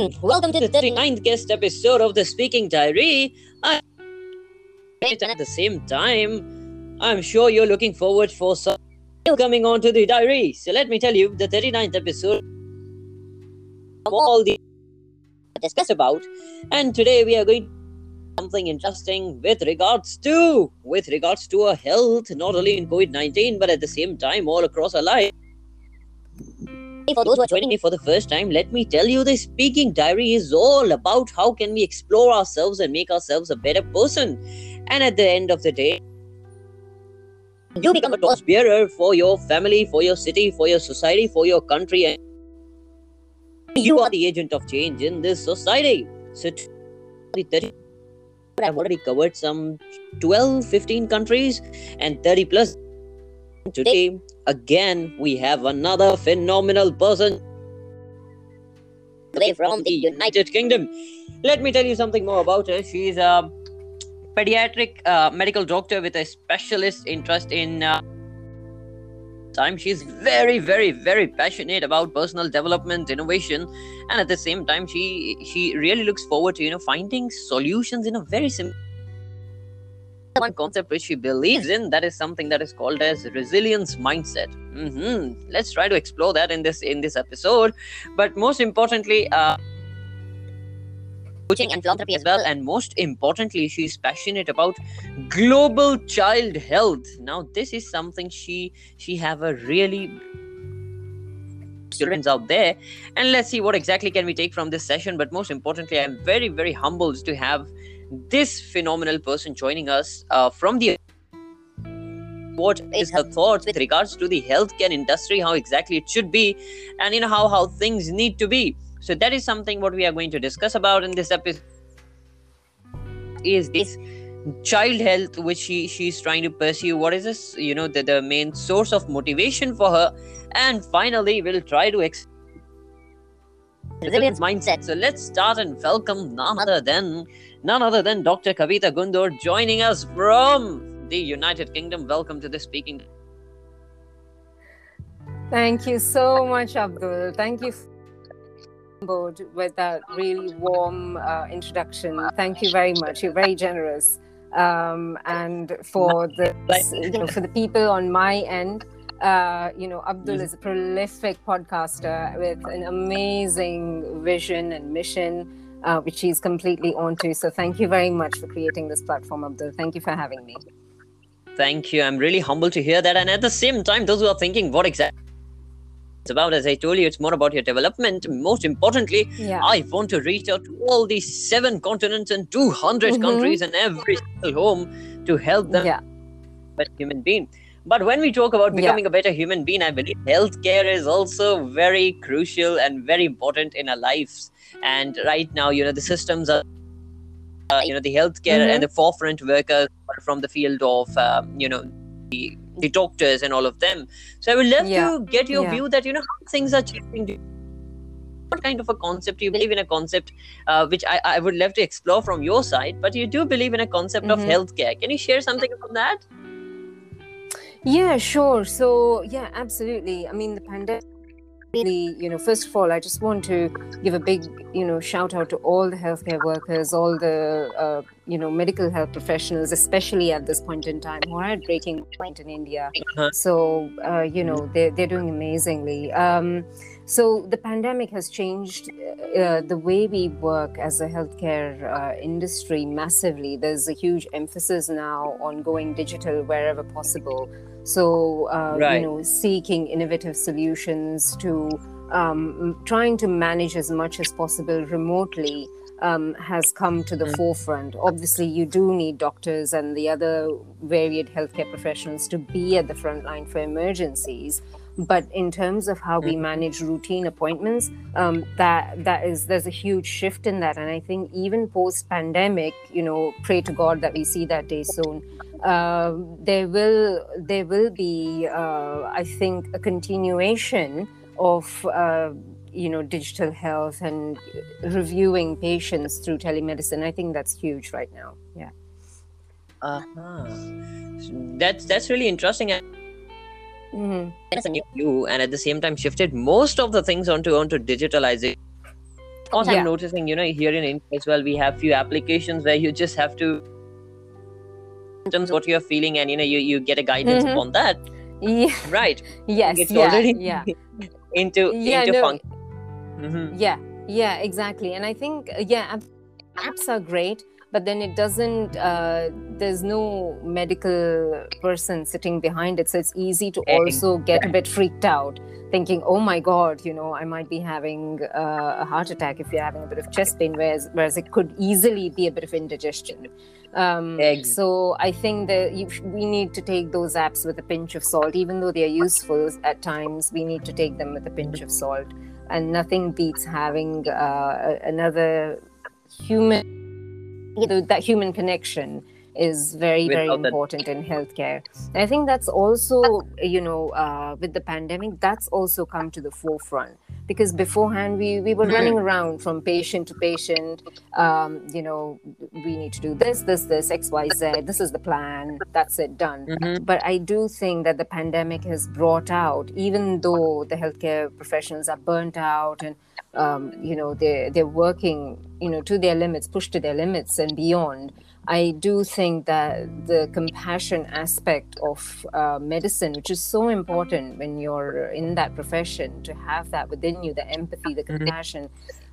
Welcome to the 39th guest episode of the Speaking Diary. I- at the same time, I'm sure you're looking forward for some coming on to the diary. So let me tell you, the 39th episode of all the discuss about, and today we are going to something interesting with regards to with regards to our health, not only in COVID-19 but at the same time all across our life. For those who are joining me for the first time, let me tell you the speaking diary is all about how can we explore ourselves and make ourselves a better person. And at the end of the day, you become a torch bearer for your family, for your city, for your society, for your country, and you are the agent of change in this society. So, the 30 I've already covered some 12, 15 countries and 30 plus. Today, again, we have another phenomenal person away from the United Kingdom. Let me tell you something more about her. She's a pediatric uh, medical doctor with a specialist interest in. Uh, time she's very very very passionate about personal development innovation and at the same time she she really looks forward to you know finding solutions in a very simple one concept which she believes in that is something that is called as resilience mindset. Mm-hmm. let's try to explore that in this in this episode. But most importantly uh coaching and philanthropy as well and most importantly she's passionate about global child health. Now this is something she she have a really students out there. And let's see what exactly can we take from this session. But most importantly i'm very very humbled to have this phenomenal person joining us uh, from the what is her thoughts with regards to the healthcare industry how exactly it should be and you know how how things need to be. So that is something what we are going to discuss about in this episode. Is this child health which she she's trying to pursue what is this you know the, the main source of motivation for her? And finally we'll try to ex- resilience mindset. so let's start and welcome none other than none other than dr kavita gundur joining us from the united kingdom welcome to the speaking thank you so much abdul thank you board with that really warm uh, introduction. Thank you very much. You're very generous. Um, and for the you know, for the people on my end, uh, you know, Abdul is a prolific podcaster with an amazing vision and mission, uh, which he's completely onto. So thank you very much for creating this platform, Abdul. Thank you for having me. Thank you. I'm really humbled to hear that. And at the same time, those who are thinking, what exactly? it's about as i told you it's more about your development most importantly yeah. i want to reach out to all these seven continents and 200 mm-hmm. countries and every single home to help them yeah. but human being but when we talk about becoming yeah. a better human being i believe healthcare is also very crucial and very important in our lives and right now you know the systems are uh, you know the healthcare mm-hmm. and the forefront workers from the field of um, you know the the doctors and all of them. So I would love yeah. to get your yeah. view that you know how things are changing. What kind of a concept you believe in a concept uh, which I, I would love to explore from your side, but you do believe in a concept Mhm. of healthcare. Can you share something about that? Yeah, sure. So, yeah, absolutely. I mean, the pandemic really, you know, first of all, I just want to give a big, you know, shout out to all the healthcare workers, all the, uh, you know, medical health professionals, especially at this point in time, who are at breaking point in India. Uh-huh. So, uh, you know, they're, they're doing amazingly. Um, so, the pandemic has changed uh, the way we work as a healthcare uh, industry massively. There's a huge emphasis now on going digital wherever possible. So, uh, Right. you know, seeking innovative solutions to um, trying to manage as much as possible remotely um, has come to the Mm. forefront. Obviously, you do need doctors and the other varied healthcare professionals to be at the front line for emergencies. But in terms of how we manage routine appointments, um, that that is there's a huge shift in that, and I think even post pandemic, you know, pray to God that we see that day soon. Uh, there will there will be, uh, I think, a continuation of uh, you know digital health and reviewing patients through telemedicine. I think that's huge right now. Yeah. Uh-huh. That's that's really interesting. And hmm it's a new view, and at the same time shifted most of the things onto onto digitalization. also Yeah. i'm noticing you know here in india as well we have few applications where you just have to in terms of what you're feeling and you know you, you get a guidance Mhm. upon that Yeah. right Yes. it's yeah, already yeah. into Yeah, into no, function Mhm. Yeah, yeah, exactly. And I think, yeah, apps are great, but then it doesn't, uh, there's no medical person sitting behind it. So it's easy to also get a bit freaked out, thinking, oh my God, you know, I might be having uh, a heart attack if you're having a bit of chest pain, whereas, whereas it could easily be a bit of indigestion. Um, so I think that you, we need to take those apps with a pinch of salt, even though they are useful at times. We need to take them with a pinch of salt, and nothing beats having uh, another human. You know, that human connection is very very Without that- important in healthcare. I think that's also you know uh, with the pandemic that's also come to the forefront because beforehand we we were Hmm. running around from patient to patient um, you know we need to do this this this xyz this is the plan that's it done Mhm. but i do think that the pandemic has brought out even though the healthcare professionals are burnt out and um, you know they're they're working you know to their limits pushed to their limits and beyond I do think that the compassion aspect of uh, medicine, which is so important when you're in that profession, to have that within you, the empathy, the compassion,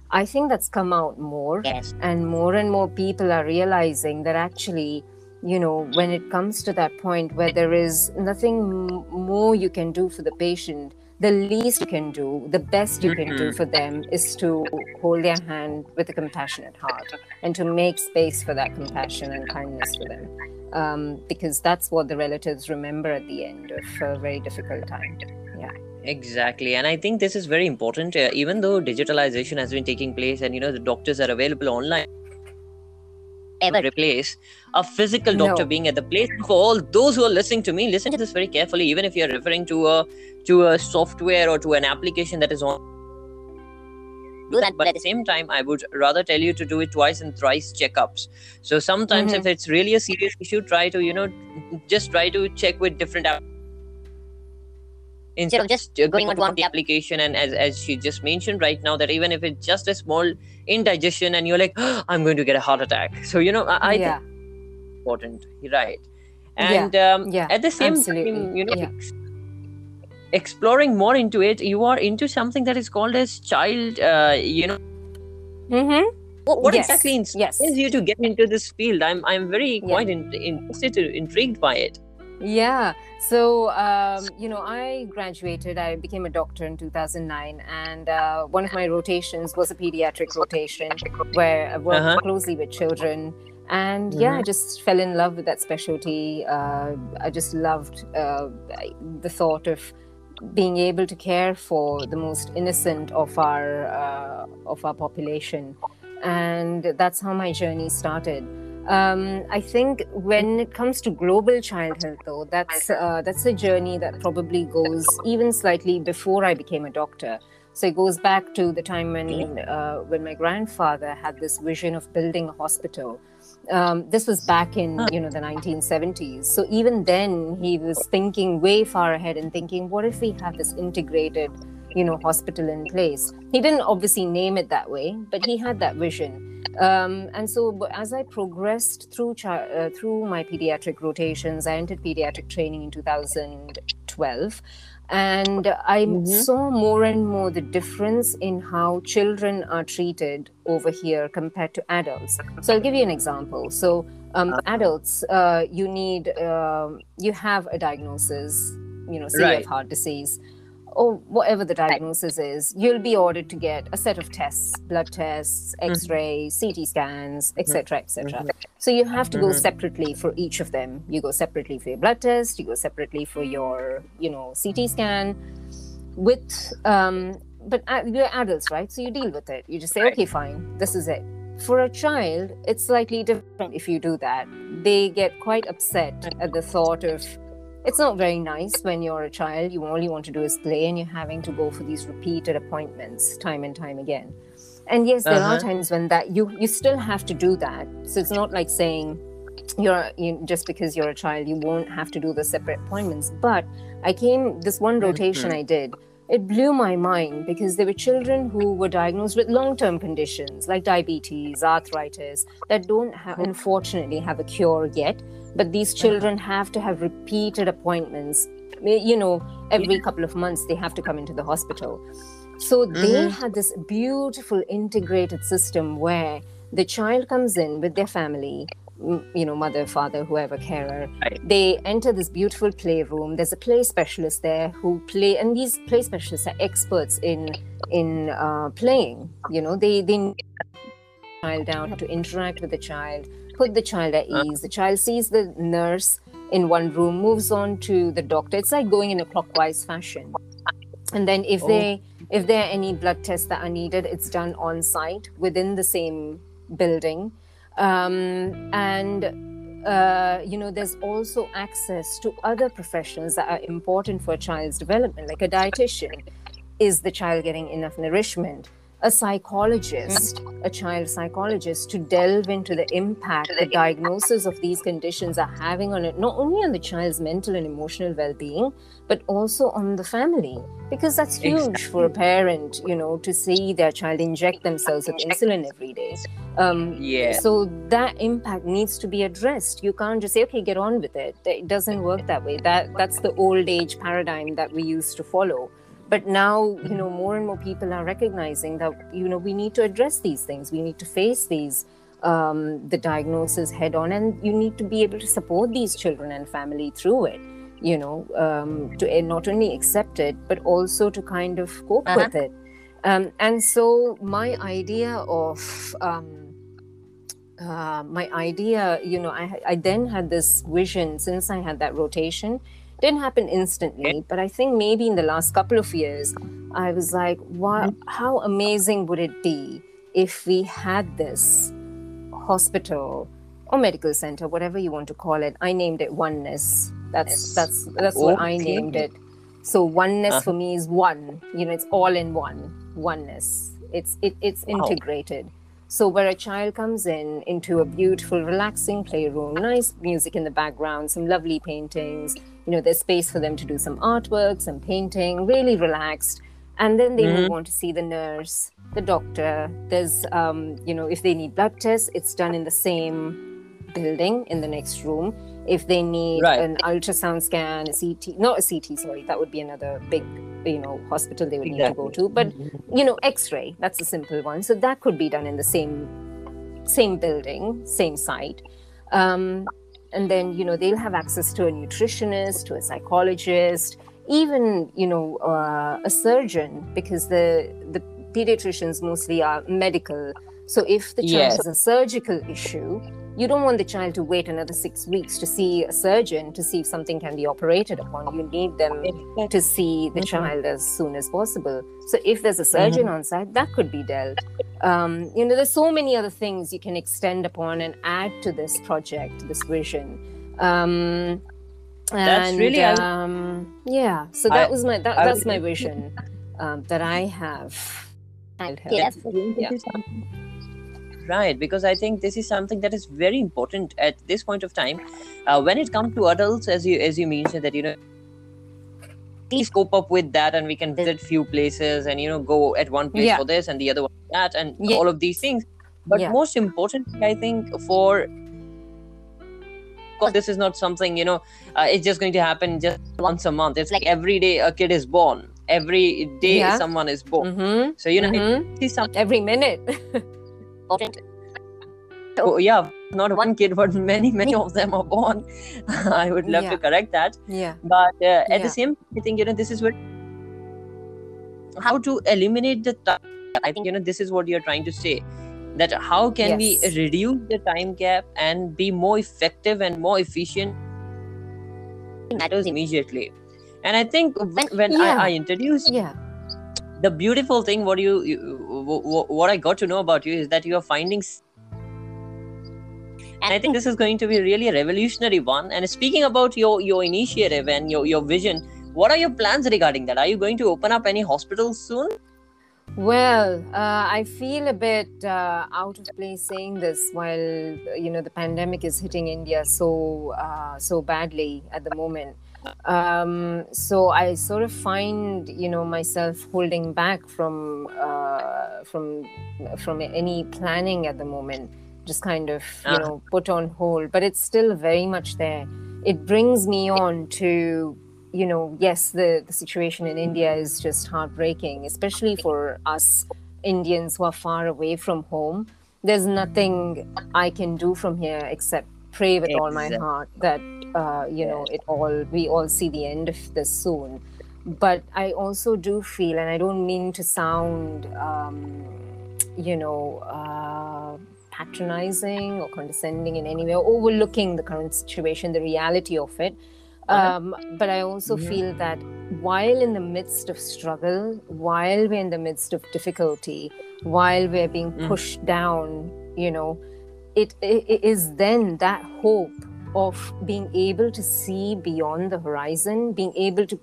I think that's come out more. Yes. And more and more people are realizing that actually, you know, when it comes to that point where there is nothing more you can do for the patient, the least you can do, the best you can do Mhm. for them is to hold their hand with a compassionate heart and to make space for that compassion and kindness for them. Um, because that's what the relatives remember at the end of a very difficult time. Yeah. Exactly, and I think this is very important. Uh, even though digitalization has been taking place, and you know the doctors are available online, ever replace a physical doctor No. being at the place. For all those who are listening to me, listen to this very carefully. Even if you're referring to a to a software or to an application that is on, do that. But at the same time, I would rather tell you to do it twice and thrice checkups. So sometimes, Mhm. if it's really a serious issue, try to you know just try to check with different. App- instead of just going on the application and as, as she just mentioned right now that even if it's just a small indigestion and you're like i'm going to get a heart attack so you know i, I yeah. think important right Yeah, and um, yeah, at the same absolutely, time you know yeah. ex- exploring more into it you are into something that is called as child uh, you know Mm-hmm. what, what Yes, exactly inspires yes. you to get into this field i'm i'm very Yeah. quite in, interested intrigued by it Yeah. So, um, you know, I graduated, I became a doctor in 2009, and uh, one of my rotations was a pediatric rotation where I worked Uh-huh. closely with children. And yeah, I Mhm. just fell in love with that specialty. Uh, I just loved uh, the thought of being able to care for the most innocent of our uh, of our population, and that's how my journey started. Um, I think when it comes to global child health, though, that's uh, that's a journey that probably goes even slightly before I became a doctor. So it goes back to the time when uh, when my grandfather had this vision of building a hospital. Um, this was back in you know the 1970s. So even then, he was thinking way far ahead and thinking, what if we have this integrated, you know, hospital in place? He didn't obviously name it that way, but he had that vision. Um, and so, as I progressed through chi- uh, through my pediatric rotations, I entered pediatric training in 2012, and I Mhm. saw more and more the difference in how children are treated over here compared to adults. So, I'll give you an example. So, um, adults, uh, you need um, you have a diagnosis, you know, say you Right. have heart disease or whatever the diagnosis is, you'll be ordered to get a set of tests, blood tests, X-ray, CT scans, etc., etc. So you have to go Mhm. separately for each of them. You go separately for your blood test. You go separately for your, you know, CT scan. With, um, but you're adults, right? So you deal with it. You just say, Right. okay, fine, this is it. For a child, it's slightly different if you do that. They get quite upset at the thought of it's not very nice when you're a child. You all you want to do is play, and you're having to go for these repeated appointments time and time again. And yes, there are Uh-huh. times when that you you still have to do that. So it's not like saying you're you, just because you're a child you won't have to do the separate appointments. But I came this one rotation I did it blew my mind because there were children who were diagnosed with long-term conditions like diabetes arthritis that don't have, mm-hmm. unfortunately have a cure yet. But these mm-hmm. children have to have repeated appointments eh, you know every couple of months they have to come into the hospital. So they Mhm. had this beautiful integrated system where the child comes in with their family you know mother father whoever carer Right. they enter this beautiful playroom there's a play specialist there who play and these play specialists are experts in in uh, playing you know they they know the child down how to interact with the child put the child at Uh. ease the child sees the nurse in one room moves on to the doctor it's like going in a clockwise fashion and then if Oh. they if there are any blood tests that are needed it's done on site within the same building um, and uh, you know there's also access to other professions that are important for a child's development like a dietitian is the child getting enough nourishment a psychologist a child psychologist to delve into the impact the diagnosis of these conditions are having on it not only on the child's mental and emotional well-being but also on the family. Because that's huge for a parent you know to see their child inject themselves with insulin every day. Um, Yeah. so that impact needs to be addressed. You can't just say okay get on with it. It doesn't work that way. That that's the old age paradigm that we used to follow but now you know more and more people are recognizing that you know we need to address these things we need to face these um, the diagnosis head on and you need to be able to support these children and family through it you know um, to eh, not only accept it but also to kind of cope Uh-huh. with it um, and so my idea of um, uh, my idea, you know, I, I then had this vision since I had that rotation. Didn't happen instantly, but I think maybe in the last couple of years, I was like, wow, how amazing would it be if we had this hospital or medical center, whatever you want to call it. I named it Oneness. That's that's that's what I named it. So oneness Uh-huh. for me is one. You know, it's all in one. Oneness. It's it, it's Wow. integrated. So where a child comes in into a beautiful, relaxing playroom, nice music in the background, some lovely paintings. You know, there's space for them to do some artwork, some painting, really relaxed. And then they move on to see the nurse, the doctor. There's, um, you know, if they need blood tests, it's done in the same building in the next room. If they need Right. an ultrasound scan, a CT, not a CT, sorry, that would be another big, you know, hospital they would need to go to. But you know, X-ray, that's a simple one. So that could be done in the same same building, same site. Um, and then you know they'll have access to a nutritionist, to a psychologist, even you know uh, a surgeon because the the pediatricians mostly are medical. So if the child Yes. has a surgical issue, you don't want the child to wait another six weeks to see a surgeon to see if something can be operated upon. You need them to see the Mhm. child as soon as possible. So if there's a surgeon on site, that could be dealt. Um, you know, there's so many other things you can extend upon and add to this project, this vision. Um, That's and, really- um, yeah. So that I- was my that, I that's would- my vision um, that I have. Yes. Yeah. Right, because I think this is something that is very important at this point of time. Uh, when it comes to adults, as you as you mentioned that you know, please cope up with that, and we can visit few places, and you know, go at one place Yeah. for this and the other one for that, and Yeah. all of these things. But Yeah. most importantly, I think for this is not something you know. Uh, it's just going to happen just once a month. It's like every day a kid is born. Every day someone is born. Mm-hmm. So you know, Mhm. is something. Every minute. important. Oh, yeah, not one kid, but many, many of them are born. I would love to correct that. yeah. But uh, at Yeah. the same time, I think, you know, this is what how to eliminate the time. I think, you know, this is what you're trying to say that how can Yes. we reduce the time gap and be more effective and more efficient matters immediately. And I think when, when Yeah. I, I introduced Yeah. the beautiful thing what you, you w- w- what i got to know about you is that you are finding and i think this is going to be really a revolutionary one. And speaking about your your initiative and your your vision what are your plans regarding that? Are you going to open up any hospitals soon? Well, uh, I feel a bit uh, out of place saying this while you know the pandemic is hitting India so uh, so badly at the moment. Um, so I sort of find, you know, myself holding back from uh, from from any planning at the moment. Just kind of, you Ah. know, put on hold. But it's still very much there. It brings me on to, you know, yes, the the situation in India is just heartbreaking, especially for us Indians who are far away from home. There's nothing I can do from here except pray with all my heart that uh, you know it all we all see the end of this soon. But I also do feel, and I don't mean to sound, um, you know, uh, patronizing or condescending in any way, or overlooking the current situation, the reality of it. Um, but I also Yeah. feel that while in the midst of struggle, while we're in the midst of difficulty, while we're being Mm. pushed down, you know, it, it, is then that hope of being able to see beyond the horizon, being able to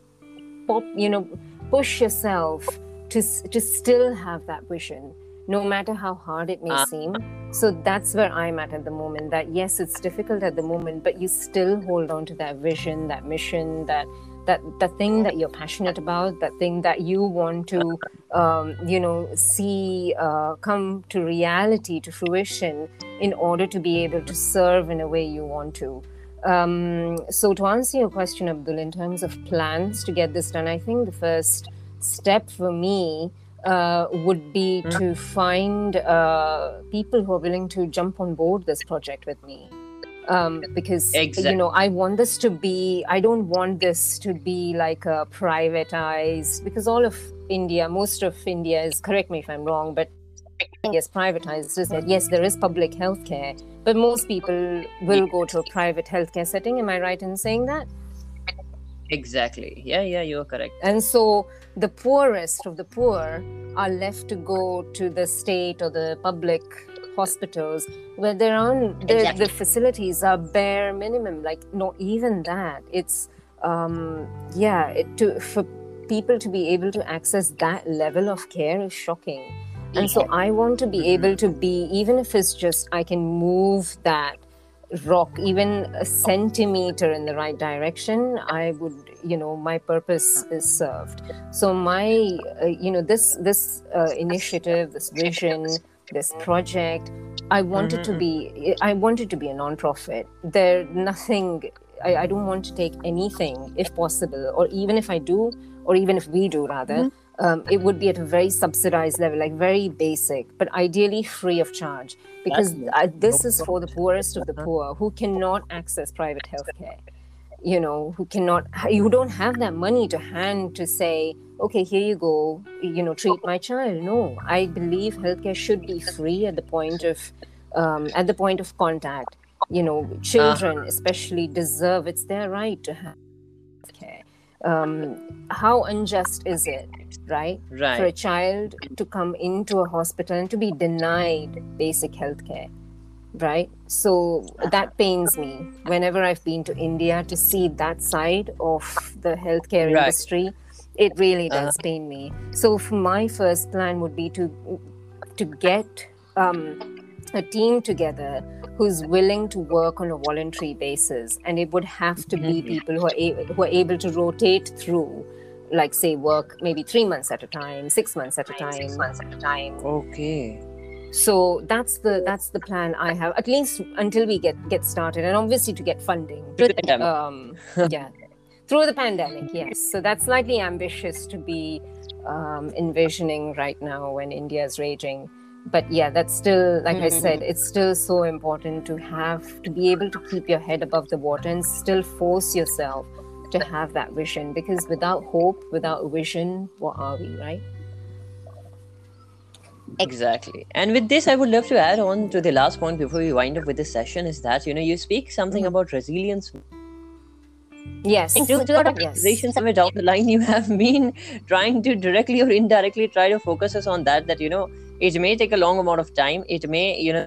pop, you know, push yourself to to still have that vision, no matter how hard it may Ah. seem. So that's where I'm at at the moment. That yes, it's difficult at the moment, but you still hold on to that vision, that mission, that that the thing that you're passionate about, that thing that you want to, um, you know, see uh, come to reality, to fruition, in order to be able to serve in a way you want to. Um, so to answer your question, Abdul, in terms of plans to get this done, I think the first step for me uh, would be Mm. to find uh, people who are willing to jump on board this project with me. Um, because you know, I want this to be. I don't want this to be like a privatized. Because all of India, most of India is. Correct me if I'm wrong, but yes, privatized. Is that yes, there is public healthcare, but most people will go to a private healthcare setting. Am I right in saying that? Exactly. Yeah, yeah, you are correct. And so the poorest of the poor are left to go to the state or the public hospitals where there aren't the, Exactly. the facilities are bare minimum like not even that. It's um yeah it, to for people to be able to access that level of care is shocking. And so i want to be Mhm. able to be even if it's just i can move that rock even a centimeter in the right direction i would you know my purpose is served. So my uh, you know this this uh, initiative this vision this project. I wanted to be i wanted to be a non-profit. There nothing I, I don't want to take anything if possible or even if i do or even if we do rather um, it would be at a very subsidized level like very basic but ideally free of charge. Because I, this is for the poorest of the poor who cannot access private healthcare you know who cannot you don't have that money to hand to say okay here you go you know treat my child. No i believe healthcare should be free at the point of um, at the point of contact. You know children especially deserve it's their right to have care um, how unjust is it right for a child to come into a hospital and to be denied basic healthcare right? So that pains me. Whenever i've been to india to see that side of the healthcare Right. industry it really Uh-huh. does pain me so my first plan would be to to get um, a team together who's willing to work on a voluntary basis and it would have to be Mhm. people who are, a- who are able to rotate through like say work maybe three months at a time six months at a time six months at a time Okay. so that's the that's the plan i have at least until we get get started and obviously to get funding Through the pandemic. um yeah through the pandemic yes so that's slightly ambitious to be um, envisioning right now when india is raging but yeah that's still like i said it's still so important to have to be able to keep your head above the water and still force yourself to have that vision because without hope without vision what are we right Exactly. And with this, I would love to add on to the last point before we wind up with this session is that, you know, you speak something Mhm. about resilience. Yes And to, to that yes. somewhere down the line, you have been trying to directly or indirectly try to focus us on that, that, you know, it may take a long amount of time. It may, you know,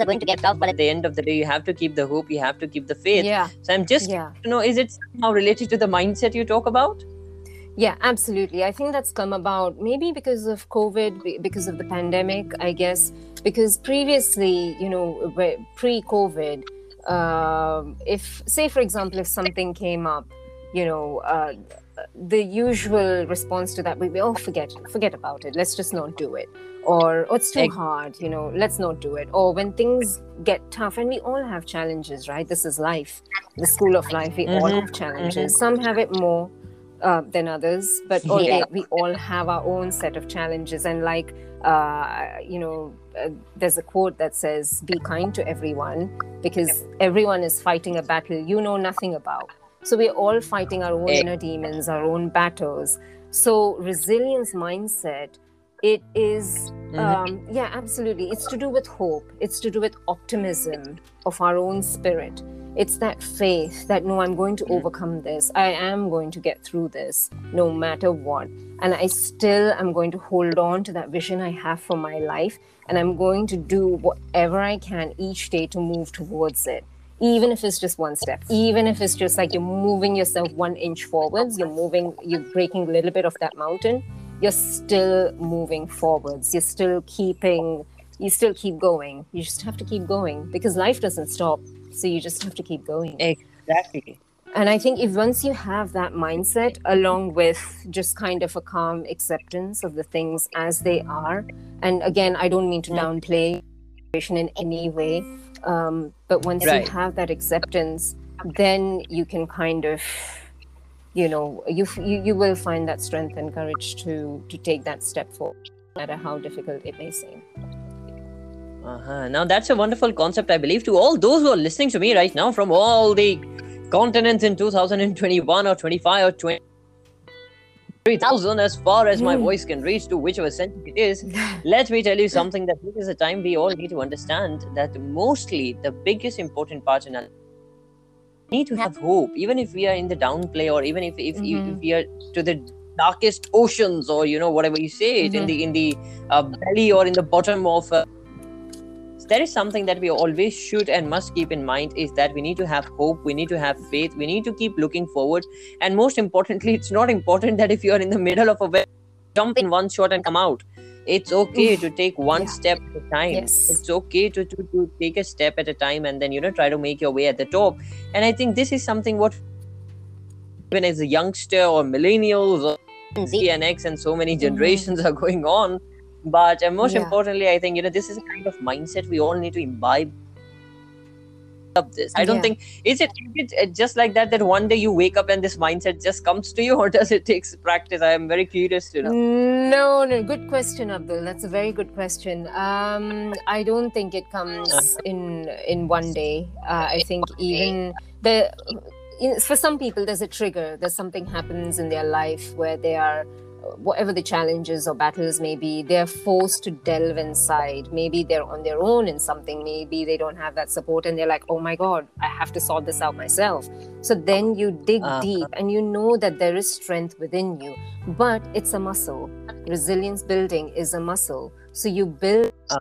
are going to get tough, but at the end of the day, you have to keep the hope, you have to keep the faith. yeah So I'm just, yeah you know, is it somehow related to the mindset you talk about? Yeah, absolutely. I think that's come about maybe because of COVID, because of the pandemic, I guess. Because previously, you know, pre Um, if say for example if something came up you know uh, the usual response to that would be oh forget forget about it. Let's just not do it. Or oh, it's too hard you know let's not do it. Or when things get tough and we all have challenges right? This is life. The school of life we mm-hmm. all have challenges. Mm-hmm. some have it more uh, than others but all, yeah. we all have our own set of challenges. And like uh, you know uh, there's a quote that says be kind to everyone because everyone is fighting a battle you know nothing about. So we're all fighting our own inner demons our own battles. So resilience mindset it is, mm-hmm. um, yeah absolutely. It's to do with hope. It's to do with optimism of our own spirit. It's that faith that no i'm going to mm-hmm. overcome this. I am going to get through this no matter what. And i still am going to hold on to that vision i have for my life. And i'm going to do whatever i can each day to move towards it. Even if it's just one step. Even if it's just like you're moving yourself one inch forwards you're moving you're breaking a little bit of that mountain you're still moving forwards. You're still keeping you still keep going. You just have to keep going because life doesn't stop. So you just have to keep going. Exactly. And i think if once you have that mindset along with just kind of a calm acceptance of the things as they are and again i don't mean to downplay in any way um, but once right. you have that acceptance then you can kind of you know you, you you will find that strength and courage to to take that step forward no matter how difficult it may seem uh-huh. now that's a wonderful concept i believe to all those who are listening to me right now from all the continents in 2021 or 25 or 20 3000 as far as my hmm. voice can reach to whichever century it is let me tell you something that this is a time we all need to understand that mostly the biggest important part in our need to have hope even if we are in the downplay or even if if, mm-hmm. if we are to the darkest oceans or you know whatever you say it mm-hmm. in the in the uh, belly or in the bottom of uh, there is something that we always should and must keep in mind is that we need to have hope we need to have faith we need to keep looking forward and most importantly it's not important that if you are in the middle of a web jump in one shot and come out it's okay to take one yeah. step at a time yes. it's okay to, to, to take a step at a time and then you know try to make your way at the top and i think this is something what even as a youngster or millennials or Z and X and so many mm-hmm. generations mm-hmm. are going on but uh, most yeah. importantly i think you know this is a kind of mindset we all need to imbibe of this. I don't yeah. think is it, is it just like that that one day you wake up and this mindset just comes to you or does it take practice? I am very curious to know. No no good question abdul. That's a very good question. Um i don't think it comes in in one day. Uh, i think even the for some people there's a trigger. There's something happens in their life where they are whatever the challenges or battles may be, they're forced to delve inside. Maybe they're on their own in something. Maybe they don't have that support and they're like, oh my God, I have to sort this out myself. So then you dig uh-huh. deep and you know that there is strength within you, but it's a muscle. Resilience building is a muscle. So you build uh-huh.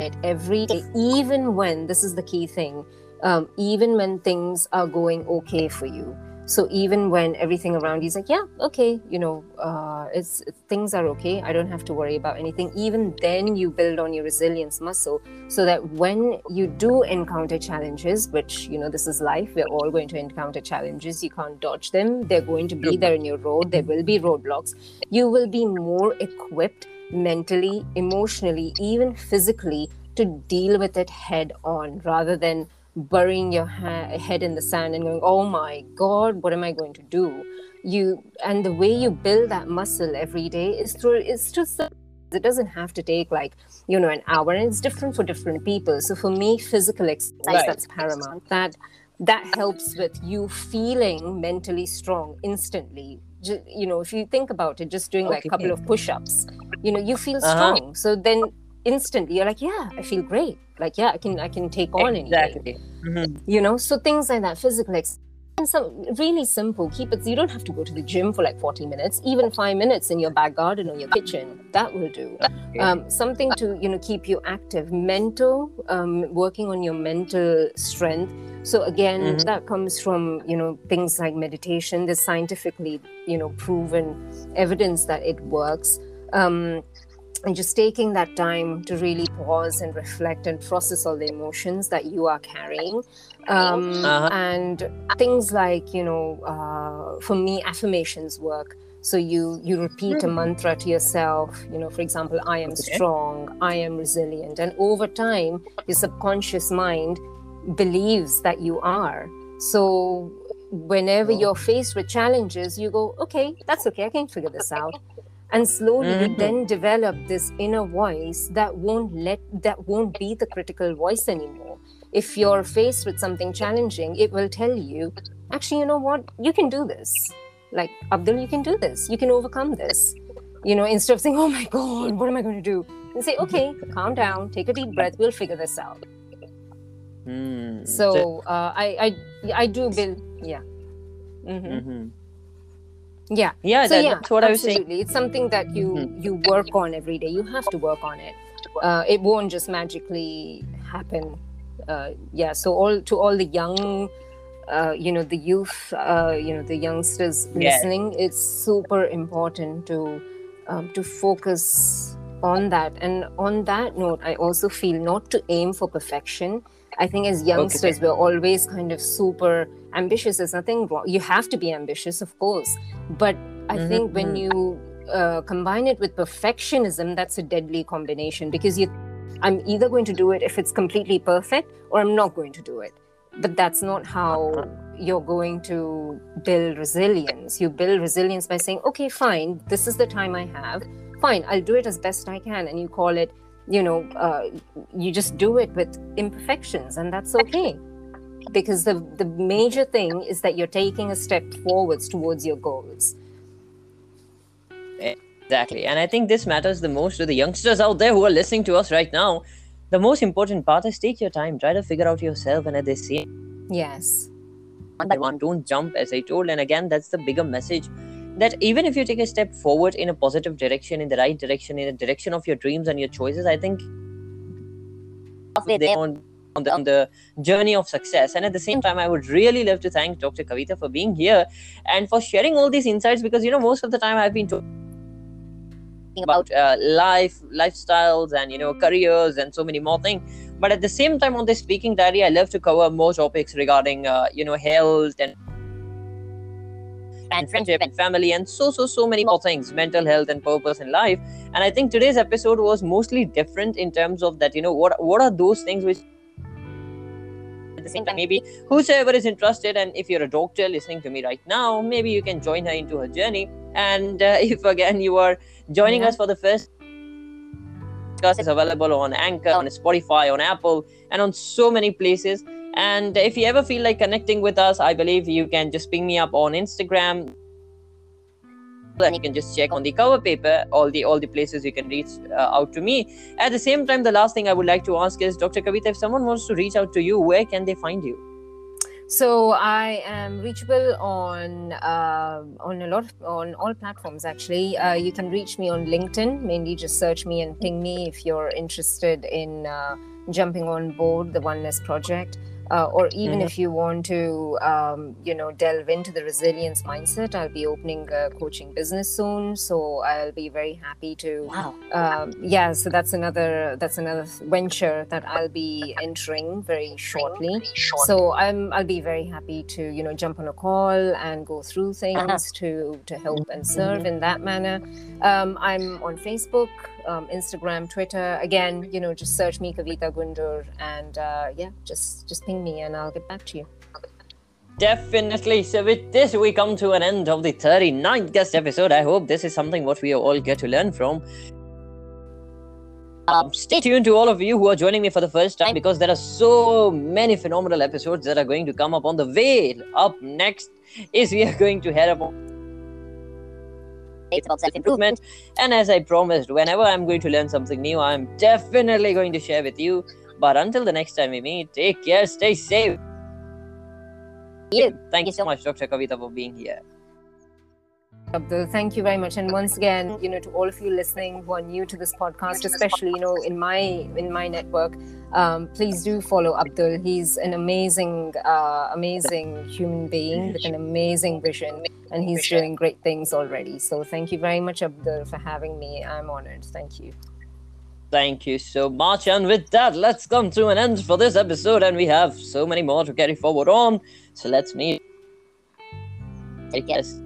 it every day, even when, this is the key thing, um, even when things are going okay for you so even when everything around you is like yeah okay you know uh, it's things are okay i don't have to worry about anything even then you build on your resilience muscle so that when you do encounter challenges which you know this is life we're all going to encounter challenges you can't dodge them they're going to be there in your road there will be roadblocks you will be more equipped mentally emotionally even physically to deal with it head on rather than burying your ha- head in the sand and going oh my god what am i going to do? You and the way you build that muscle every day is through it's just it doesn't have to take like you know an hour and it's different for different people. So for me physical exercise right. that's paramount. That that helps with you feeling mentally strong instantly. You know if you think about it just doing like a couple of push-ups you know you feel uh-huh. strong. So then instantly. You're like yeah i feel great. Like yeah i can i can take on exactly. anything mm-hmm. you know so things like that physical ex- some really simple. Keep it you don't have to go to the gym for like 40 minutes even five minutes in your back garden or your kitchen. That will do. Um, something to you know keep you active. Mental um, working on your mental strength. So again mm-hmm. that comes from you know things like meditation. There's scientifically you know proven evidence that it works. Um, and just taking that time to really pause and reflect and process all the emotions that you are carrying um, uh-huh. and things like you know uh, for me affirmations work so you you repeat a hmm. mantra to yourself you know for example i am okay. strong i am resilient and over time your subconscious mind believes that you are so whenever oh. you're faced with challenges you go okay that's okay i can figure this out and slowly mm-hmm. then develop this inner voice that won't let that won't be the critical voice anymore. If you're faced with something challenging it will tell you actually you know what? You can do this. Like abdul you can do this. You can overcome this. You know instead of saying oh my god what am i going to do? And say okay calm down take a deep breath we'll figure this out. Mm. so uh, I, I i do build yeah. Mm-hmm. Mm-hmm yeah. Yeah, so, that, yeah that's what absolutely. i was saying. it's something that you mm-hmm. you work on every day. You have to work on it. Uh, it won't just magically happen. Uh, yeah so all to all the young uh, you know the youth uh, you know the youngsters yeah. listening it's super important to um, to focus on that. And on that note i also feel not to aim for perfection I think as youngsters, okay. we're always kind of super ambitious. There's nothing wrong. You have to be ambitious, of course. But I mm-hmm. think when mm-hmm. you uh, combine it with perfectionism, that's a deadly combination because you, I'm either going to do it if it's completely perfect or I'm not going to do it. But that's not how you're going to build resilience. You build resilience by saying, okay, fine, this is the time I have. Fine, I'll do it as best I can. And you call it you know uh, you just do it with imperfections and that's okay. Because the the major thing is that you're taking a step forwards towards your goals. Exactly. And i think this matters the most to the youngsters out there who are listening to us right now. The most important part is take your time. Try to figure out yourself and at the same yes. One by one don't jump as i told. And again that's the bigger message that even if you take a step forward in a positive direction, in the right direction, in the direction of your dreams and your choices, I think they on, on the, on the journey of success. And at the same time, I would really love to thank Dr. Kavita for being here and for sharing all these insights because you know most of the time I've been talking about uh, life, lifestyles, and you know careers and so many more things. But at the same time, on this speaking diary, I love to cover more topics regarding uh, you know health and and friendship and family and so so so many more things mental health and purpose in life. And i think today's episode was mostly different in terms of that you know what what are those things which at the same time maybe whosoever is interested and if you're a doctor listening to me right now maybe you can join her into her journey. And uh, if again you are joining yeah. us for the first podcast is available on anchor on spotify on apple and on so many places and if you ever feel like connecting with us, I believe you can just ping me up on Instagram. And you can just check on the cover paper all the all the places you can reach uh, out to me. At the same time, the last thing I would like to ask is, Dr. Kavita, if someone wants to reach out to you, where can they find you? So I am reachable on uh, on a lot of, on all platforms. Actually, uh, you can reach me on LinkedIn. Mainly, just search me and ping me if you're interested in uh, jumping on board the Oneness project uh, or even mm-hmm. if you want to um, you know delve into the resilience mindset i'll be opening a coaching business soon so i'll be very happy to wow um, yeah so that's another that's another venture that i'll be entering very shortly so i'm i'll be very happy to you know jump on a call and go through things uh-huh. to to help and serve mm-hmm. in that manner um, i'm on facebook um, Instagram, Twitter. Again, you know, just search me Kavita Gundur, and uh, yeah, just just ping me, and I'll get back to you. Definitely. So with this, we come to an end of the 39th guest episode. I hope this is something what we all get to learn from. Um, stay tuned to all of you who are joining me for the first time because there are so many phenomenal episodes that are going to come up on the way. Up next is we are going to head up about self improvement. And as I promised, whenever I'm going to learn something new, I'm definitely going to share with you. But until the next time we meet, take care, stay safe. Thank you so much, Dr. Kavita, for being here. Abdul, thank you very much. And once again, you know, to all of you listening who are new to this podcast, especially, you know, in my in my network, um, please do follow Abdul. He's an amazing, uh, amazing human being with an amazing vision, and he's doing great things already. So thank you very much, Abdul, for having me. I'm honored. Thank you. Thank you so much. And with that, let's come to an end for this episode. And we have so many more to carry forward on. So let's meet. Yes.